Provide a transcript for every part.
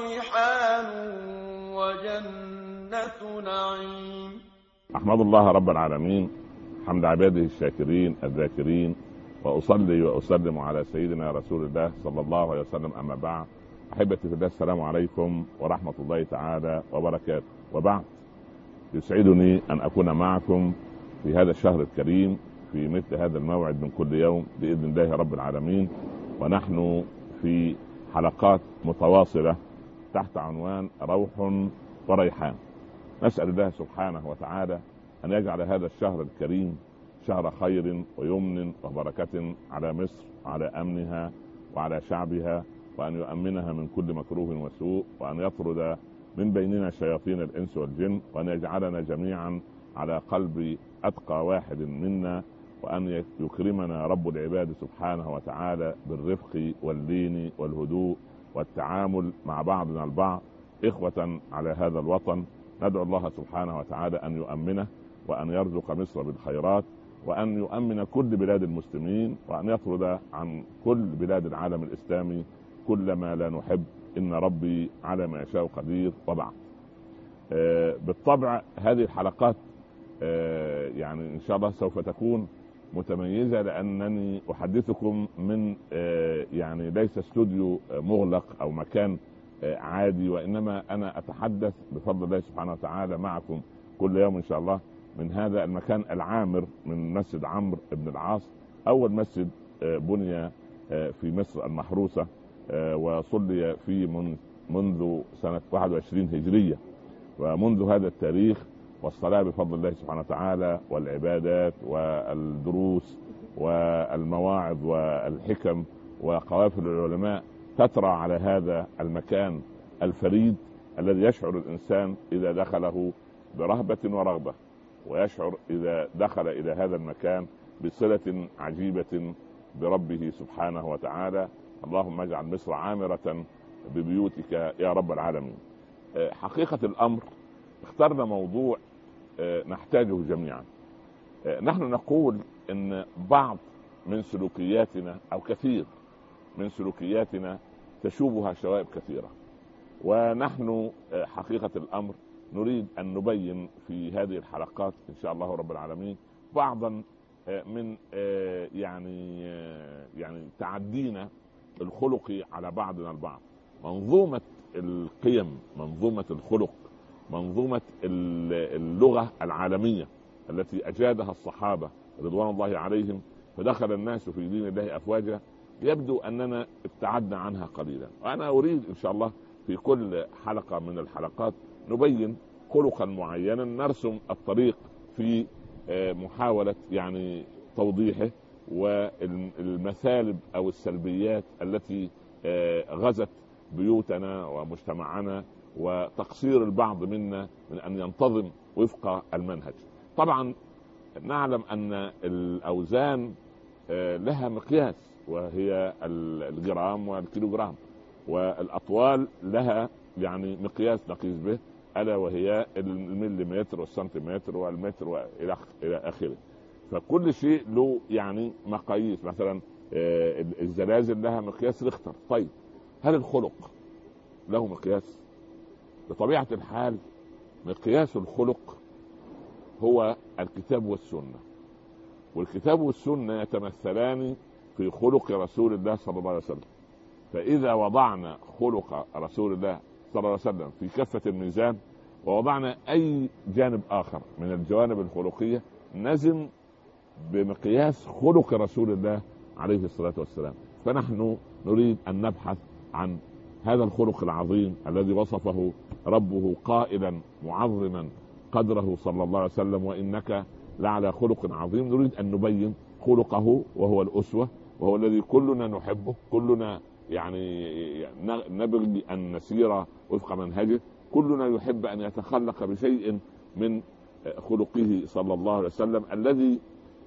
وريحان وجنة نعيم. أحمد الله رب العالمين حمد عباده الشاكرين الذاكرين وأصلي وأسلم على سيدنا رسول الله صلى الله عليه وسلم أما بعد. احبتي في الله السلام عليكم ورحمة الله تعالى وبركاته. وبعد يسعدني أن أكون معكم في هذا الشهر الكريم في مثل هذا الموعد من كل يوم بإذن الله رب العالمين. ونحن في حلقات متواصلة تحت عنوان روح وريحان نسأل الله سبحانه وتعالى أن يجعل هذا الشهر الكريم شهر خير ويمن وبركة على مصر على أمنها وعلى شعبها وأن يؤمنها من كل مكروه وسوء وأن يطرد من بيننا شياطين الإنس والجن وأن يجعلنا جميعا على قلب أتقى واحد منا وأن يكرمنا رب العباد سبحانه وتعالى بالرفق واللين والهدوء والتعامل مع بعضنا البعض إخوة على هذا الوطن. ندعو الله سبحانه وتعالى أن يؤمنه وأن يرزق مصر بالخيرات وأن يؤمن كل بلاد المسلمين وأن يطرد عن كل بلاد العالم الإسلامي كل ما لا نحب. إن ربي على ما يشاء قدير وبعد. آه، بالطبع هذه الحلقات آه، يعني إن شاء الله سوف تكون متميزة لأنني أحدثكم من آه، يعني ليس استوديو مغلق أو مكان عادي وإنما أنا أتحدث بفضل الله سبحانه وتعالى معكم كل يوم إن شاء الله من هذا المكان العامر من مسجد عمرو بن العاص أول مسجد بني في مصر المحروسة وصلي في من منذ سنة 21 هجرية. ومنذ هذا التاريخ والصلاة بفضل الله سبحانه وتعالى والعبادات والدروس والمواعظ والحكم وقوافل العلماء تترى على هذا المكان الفريد الذي يشعر الإنسان إذا دخله برهبة ورغبة ويشعر إذا دخل إلى هذا المكان بصلة عجيبة بربه سبحانه وتعالى. اللهم اجعل مصر عامرة ببيوتك يا رب العالمين. حقيقة الأمر اخترنا موضوع نحتاجه جميعا. نحن نقول إن بعض من سلوكياتنا أو كثير من سلوكياتنا تشوبها شوائب كثيرة. ونحن حقيقة الأمر نريد أن نبين في هذه الحلقات إن شاء الله رب العالمين بعضا من يعني يعني تعدينا الخلقي على بعضنا البعض. منظومة القيم منظومة الخلق منظومة اللغة العالمية التي أجادها الصحابة رضوان الله عليهم فدخل الناس في دين الله أفواجا. يبدو أننا ابتعدنا عنها قليلا. وأنا أريد إن شاء الله في كل حلقة من الحلقات نبين خلقا معينا نرسم الطريق في آه، محاولة يعني توضيحه والمثالب أو السلبيات التي آه، غزت بيوتنا ومجتمعنا وتقصير البعض منا من أن ينتظم وفق المنهج. طبعا نعلم أن الأوزان آه، لها مقياس وهي الجرام والكيلوغرام والأطوال لها يعني مقياس نقيس به ألا وهي المليمتر والسنتيمتر والمتر وإلى آخره. فكل شيء له يعني مقاييس مثلا آه، الزلازل لها مقياس ريختر طيب هل الخلق له مقياس بطبيعة الحال مقياس الخلق هو الكتاب والسنة. والكتاب والسنة يتمثلان في خلق رسول الله صلى الله عليه وسلم. فإذا وضعنا خلق رسول الله صلى الله عليه وسلم في كفه الميزان ووضعنا أي جانب آخر من الجوانب الخلقية نزن بمقياس خلق رسول الله عليه الصلاة والسلام. فنحن نريد أن نبحث عن هذا الخلق العظيم الذي وصفه ربه قائلا معظما قدره صلى الله عليه وسلم وإنك لعلى خلق عظيم. نريد أن نبين خلقه وهو الأسوة وهو الذي كلنا نحبه كلنا يعني نبغي أن نسير وفق منهجه. كلنا يحب أن يتخلق بشيء من خلقه صلى الله عليه وسلم. الذي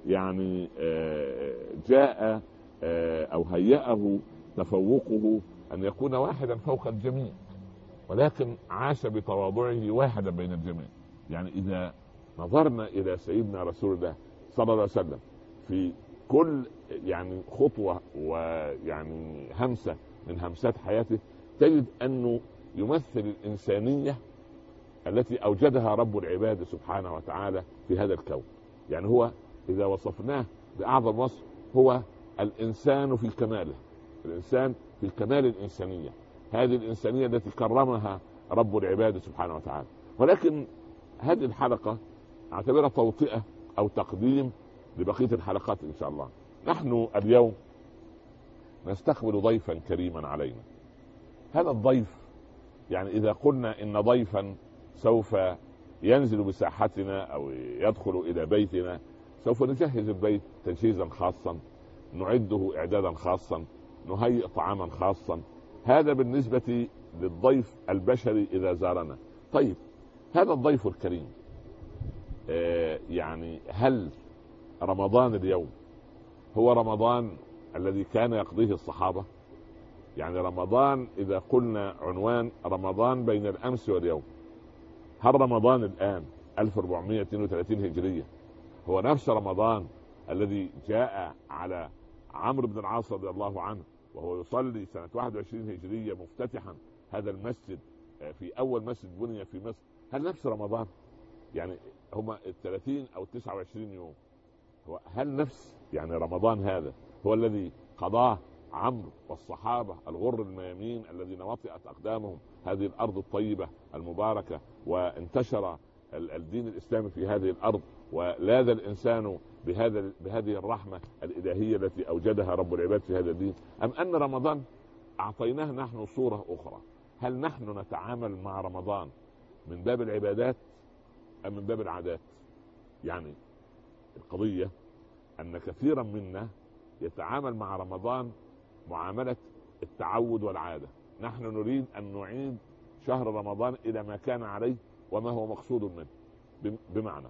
يعني آه، جاء آه، أو هيأه تفوقه أن يكون واحدا فوق الجميع ولكن عاش بتواضعه واحدا بين الجميع. يعني إذا نظرنا إلى سيدنا رسول الله صلى الله عليه وسلم في كل يعني خطوة ويعني همسة من همسات حياته تجد أنه يمثل الإنسانية التي أوجدها رب العباد سبحانه وتعالى في هذا الكون. يعني هو إذا وصفناه بأعظم وصف هو الإنسان في كماله. الإنسان في كمال الإنسانية. هذه الإنسانية التي كرمها رب العباد سبحانه وتعالى. ولكن هذه الحلقة أعتبرها توطئة أو تقديم لبقية الحلقات إن شاء الله. نحن اليوم نستقبل ضيفا كريما علينا. هذا الضيف يعني إذا قلنا إن ضيفا سوف ينزل بساحتنا أو يدخل إلى بيتنا سوف نجهز البيت تجهيزا خاصا نعده اعدادا خاصا نهيئ طعاما خاصا. هذا بالنسبة للضيف البشري إذا زارنا. طيب هذا الضيف الكريم آه يعني هل رمضان اليوم هو رمضان الذي كان يقضيه الصحابة؟ يعني رمضان إذا قلنا عنوان رمضان بين الأمس واليوم هل رمضان الآن 1432 هجرية؟ هو نفس رمضان الذي جاء على عمرو بن العاص رضي الله عنه وهو يصلي سنة 21 هجرية مفتتحا هذا المسجد آه، في أول مسجد بني في مصر هل نفس رمضان؟ يعني هما ال 30 أو 29 يوم هو هل نفس يعني رمضان هذا هو الذي قضاه عمرو والصحابة الغر الميامين الذين وطئت أقدامهم هذه الأرض الطيبة المباركة وانتشر الدين الإسلامي في هذه الأرض ولاذ الإنسان بهذا بهذه الرحمة الإلهية التي أوجدها رب العباد في هذا الدين. أم أن رمضان أعطيناه نحن صورة أخرى؟ هل نحن نتعامل مع رمضان من باب العبادات أم من باب العادات؟ يعني القضية أن كثيرا منا يتعامل مع رمضان معاملة التعود والعادة. نحن نريد أن نعيد شهر رمضان إلى ما كان عليه وما هو مقصود منه. بمعنى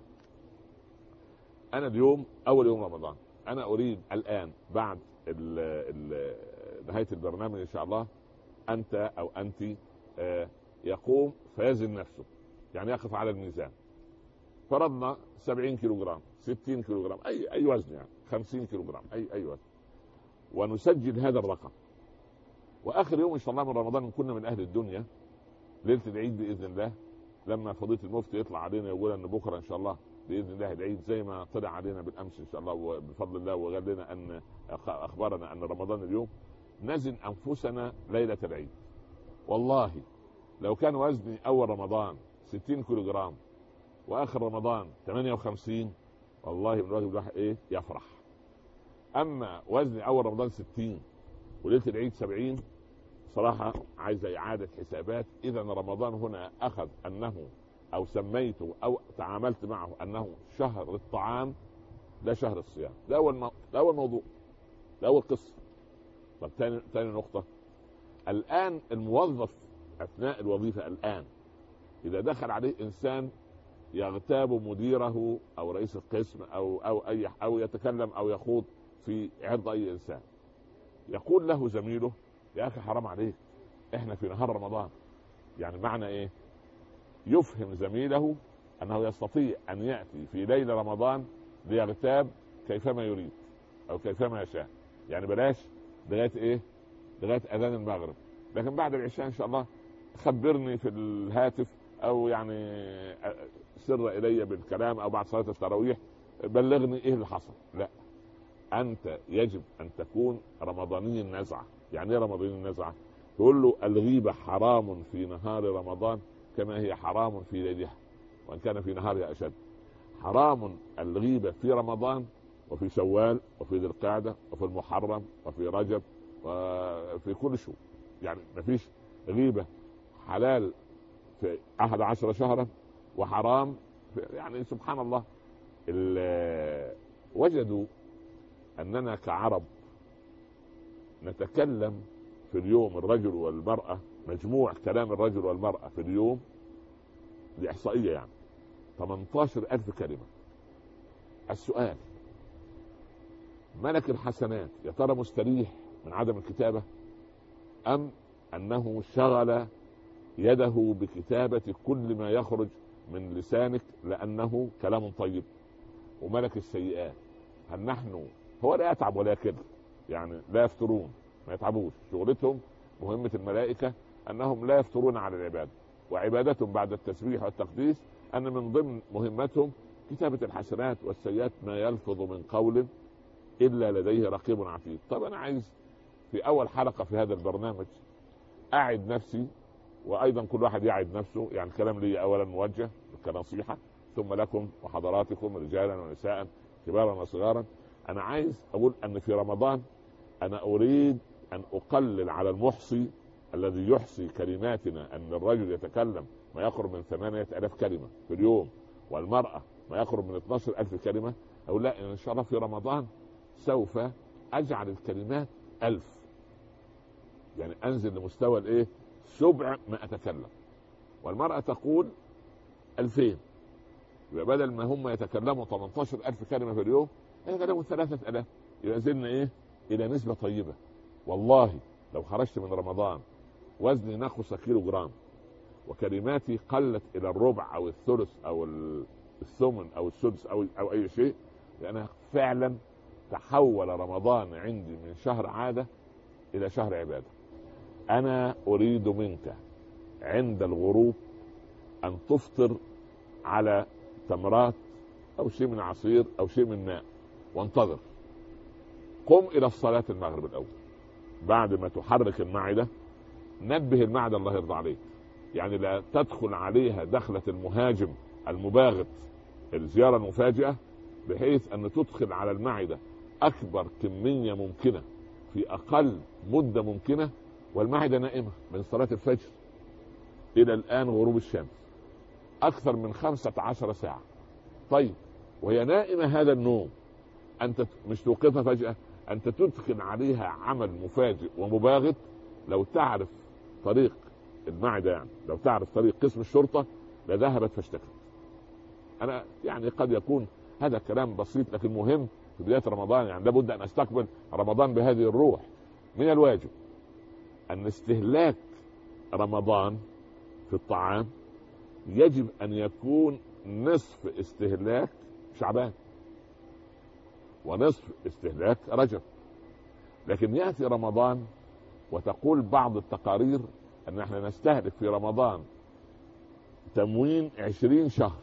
أنا اليوم أول يوم رمضان أنا أريد الآن بعد ال ال نهاية البرنامج إن شاء الله أنت أو أنت آه، يقوم فيزن نفسه. يعني يقف على الميزان. فرضنا 70 كيلو جرام 60 كيلو جرام اي أي وزن يعني 50 كيلو جرام اي أي وزن. ونسجل هذا الرقم. وآخر يوم إن شاء الله من رمضان كنا من أهل الدنيا ليلة العيد بإذن الله لما فضيلة المفتي يطلع علينا يقول ان بكرة إن شاء الله بإذن الله العيد زي ما طلع علينا بالأمس إن شاء الله وبفضل الله وقال لنا أن اخبرنا أن رمضان اليوم نزن أنفسنا ليلة العيد. والله لو كان وزني أول رمضان 60 كيلو جرام وآخر رمضان 58 والله من الواجب الواحد إيه؟ يفرح. أما وزني أول رمضان 60 وليلة العيد 70 صراحة عايزه إعادة حسابات. إذا رمضان هنا أخذ أنه أو سميته أو تعاملت معه أنه شهر الطعام لا شهر الصيام. ده مو... ده اول موضوع ده اول قصه طب ثاني ثاني نقطة. الآن الموظف أثناء الوظيفة الآن إذا دخل عليه إنسان يغتاب مديره أو رئيس القسم أو أو أي أو يتكلم أو يخوض في عرض أي إنسان يقول له زميله يا أخي حرام عليك. إحنا في نهار رمضان. يعني معنى إيه؟ يفهم زميله أنه يستطيع أن يأتي في ليل رمضان ليغتاب كيفما يريد أو كيفما يشاء. يعني بلاش لغاية إيه؟ لغاية أذان المغرب. لكن بعد العشاء إن شاء الله خبرني في الهاتف أو يعني سر إلي بالكلام أو بعد صلاة التراويح. بلغني إيه اللي حصل. لا. أنت يجب أن تكون رمضاني النزعه يعني إيه رمضاني النزعة؟ تقول له الغيبة حرام في نهار رمضان كما هي حرام في ليلها وإن كان في نهارها أشد. حرام الغيبة في رمضان وفي شوال وفي ذي القعدة وفي المحرم وفي رجب وفي كل شهور يعني ما فيش غيبة حلال في أحد عشر شهرا وحرام يعني سبحان الله وجدوا أننا كعرب نتكلم في اليوم الرجل والمرأة مجموع كلام الرجل والمرأة في اليوم دي إحصائية يعني. 18 ألف كلمة. السؤال ملك الحسنات يا ترى مستريح من عدم الكتابة؟ أم أنه شغل يده بكتابة كل ما يخرج من لسانك لأنه كلام طيب؟ وملك السيئات هل نحن هو لا يتعب ولكن يعني لا يفترون ما يتعبوش. شغلتهم مهمة الملائكة أنهم لا يفترون على العبادة. وعبادتهم بعد التسبيح والتقديس أن من ضمن مهمتهم كتابة الحسنات والسيئات ما يلفظ من قول إلا لديه رقيب عتيد. طب أنا عايز في أول حلقة في هذا البرنامج أعد نفسي وأيضا كل واحد يعد نفسه يعني الكلام لي اولا موجه كنصيحة ثم لكم وحضراتكم رجالا ونساء كبارا وصغارا. أنا عايز أقول أن في رمضان أنا أريد أن أقلل على المحصي الذي يحصي كلماتنا أن الرجل يتكلم ما يقرب من ثمانية ألاف كلمة في اليوم والمرأة ما يقرب من 12 ألف كلمة. أقول لا إن شاء الله في رمضان سوف أجعل الكلمات ألف. يعني أنزل لمستوى الإيه؟ سبع ما أتكلم. والمرأة تقول ألفين. يبقى بدل ما هم يتكلموا 18 ألف كلمة في اليوم يتكلموا ثلاثة ألاف. يبقى زلنا إيه؟ إلى نسبة طيبة. والله لو خرجت من رمضان وزني نقص كيلو جرام وكلماتي قلت إلى الربع أو الثلث أو الثمن أو السدس أو أو أي شيء لأن فعلا تحول رمضان عندي من شهر عادة إلى شهر عبادة. أنا أريد منك عند الغروب أن تفطر على تمرات أو شيء من عصير أو شيء من ماء. وانتظر. قم إلى الصلاه المغرب الأول. بعد ما تحرك المعدة نبه المعدة الله يرضى عليك. يعني لا تدخل عليها دخلة المهاجم المباغت الزيارة المفاجئة بحيث أن تدخل على المعدة أكبر كمية ممكنة في أقل مدة ممكنة والمعدة نائمة من صلاة الفجر إلى الآن غروب الشمس. أكثر من خمسة عشر ساعة. طيب وهي نائمة هذا النوم. أنت مش توقفها فجأة أنت تدخل عليها عمل مفاجئ ومباغت لو تعرف طريق المعدة يعني لو تعرف طريق قسم الشرطة لذهبت فاشتكت. أنا يعني قد يكون هذا كلام بسيط لكن مهم في بداية رمضان يعني لابد أن أستقبل رمضان بهذه الروح. من الواجب أن استهلاك رمضان في الطعام يجب أن يكون نصف استهلاك شعبان. ونصف استهلاك رجب. لكن يأتي رمضان وتقول بعض التقارير أن إحنا نستهدف في رمضان تموين عشرين شهر.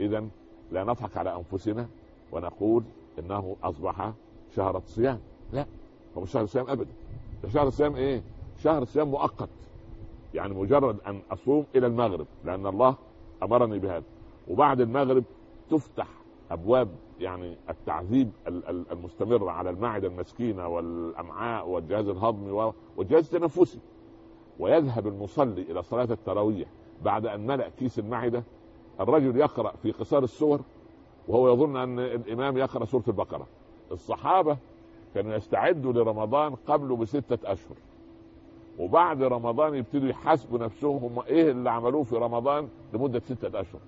اذا لا نضحك على أنفسنا ونقول إنه أصبح شهر الصيام. لا هو مش شهر الصيام ابدا. ده شهر الصيام إيه؟ شهر الصيام مؤقت. يعني مجرد أن أصوم إلى المغرب لأن الله أمرني بهذا. وبعد المغرب تفتح أبواب يعني التعذيب المستمر على المعدة المسكينة والأمعاء والجهاز الهضمي والجهاز التنفسي. ويذهب المصلي إلى صلاة التراويح بعد أن ملأ كيس المعدة. الرجل يقرأ في قصار السور وهو يظن أن الإمام يقرأ سورة البقرة. الصحابة كانوا يستعدوا لرمضان قبله بستة أشهر. وبعد رمضان يبتدوا يحاسبوا نفسهم هم إيه اللي عملوه في رمضان لمدة ستة أشهر.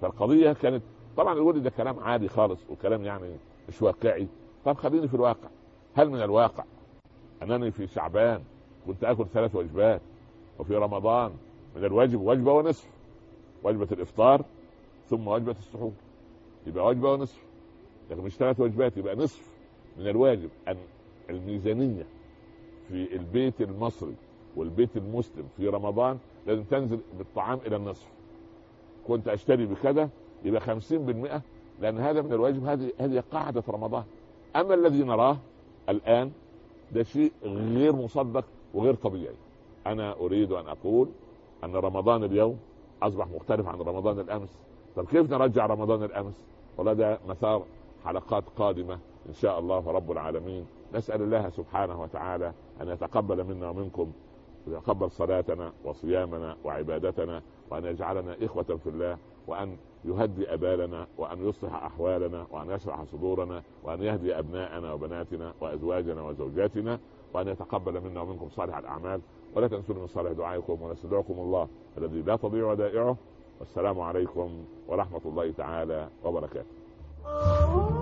فالقضية كانت طبعا يقول ده كلام عادي خالص وكلام يعني مش واقعي. طب خليني في الواقع. هل من الواقع أنني في شعبان كنت آكل ثلاث وجبات وفي رمضان من الواجب وجبة ونصف؟ وجبة الإفطار ثم وجبة السحور. يبقى وجبة ونصف. لكن مش ثلاث وجبات يبقى نصف من الواجب. أن الميزانية في البيت المصري والبيت المسلم في رمضان لازم تنزل بالطعام إلى النصف. كنت أشتري بكذا يبقى خمسين بالمئة لأن هذا من الواجب هذه هذه قاعدة رمضان. أما الذي نراه الآن ده شيء غير مصدق وغير طبيعي. أنا أريد أن أقول أن رمضان اليوم أصبح مختلف عن رمضان الأمس. طب كيف نرجع رمضان الأمس؟ والله ده مسار حلقات قادمة إن شاء الله رب العالمين. نسأل الله سبحانه وتعالى أن يتقبل منا ومنكم ويتقبل صلاتنا وصيامنا وعبادتنا وأن يجعلنا إخوة في الله. وأن يهدي ابالنا وأن يصلح أحوالنا وأن يشرح صدورنا وأن يهدي أبناءنا وبناتنا وأزواجنا وزوجاتنا وأن يتقبل منا ومنكم صالح الأعمال. ولا تنسوا من صالح دعائكم ونستدعكم الله الذي لا تضيع ودائعه والسلام عليكم ورحمة الله تعالى وبركاته.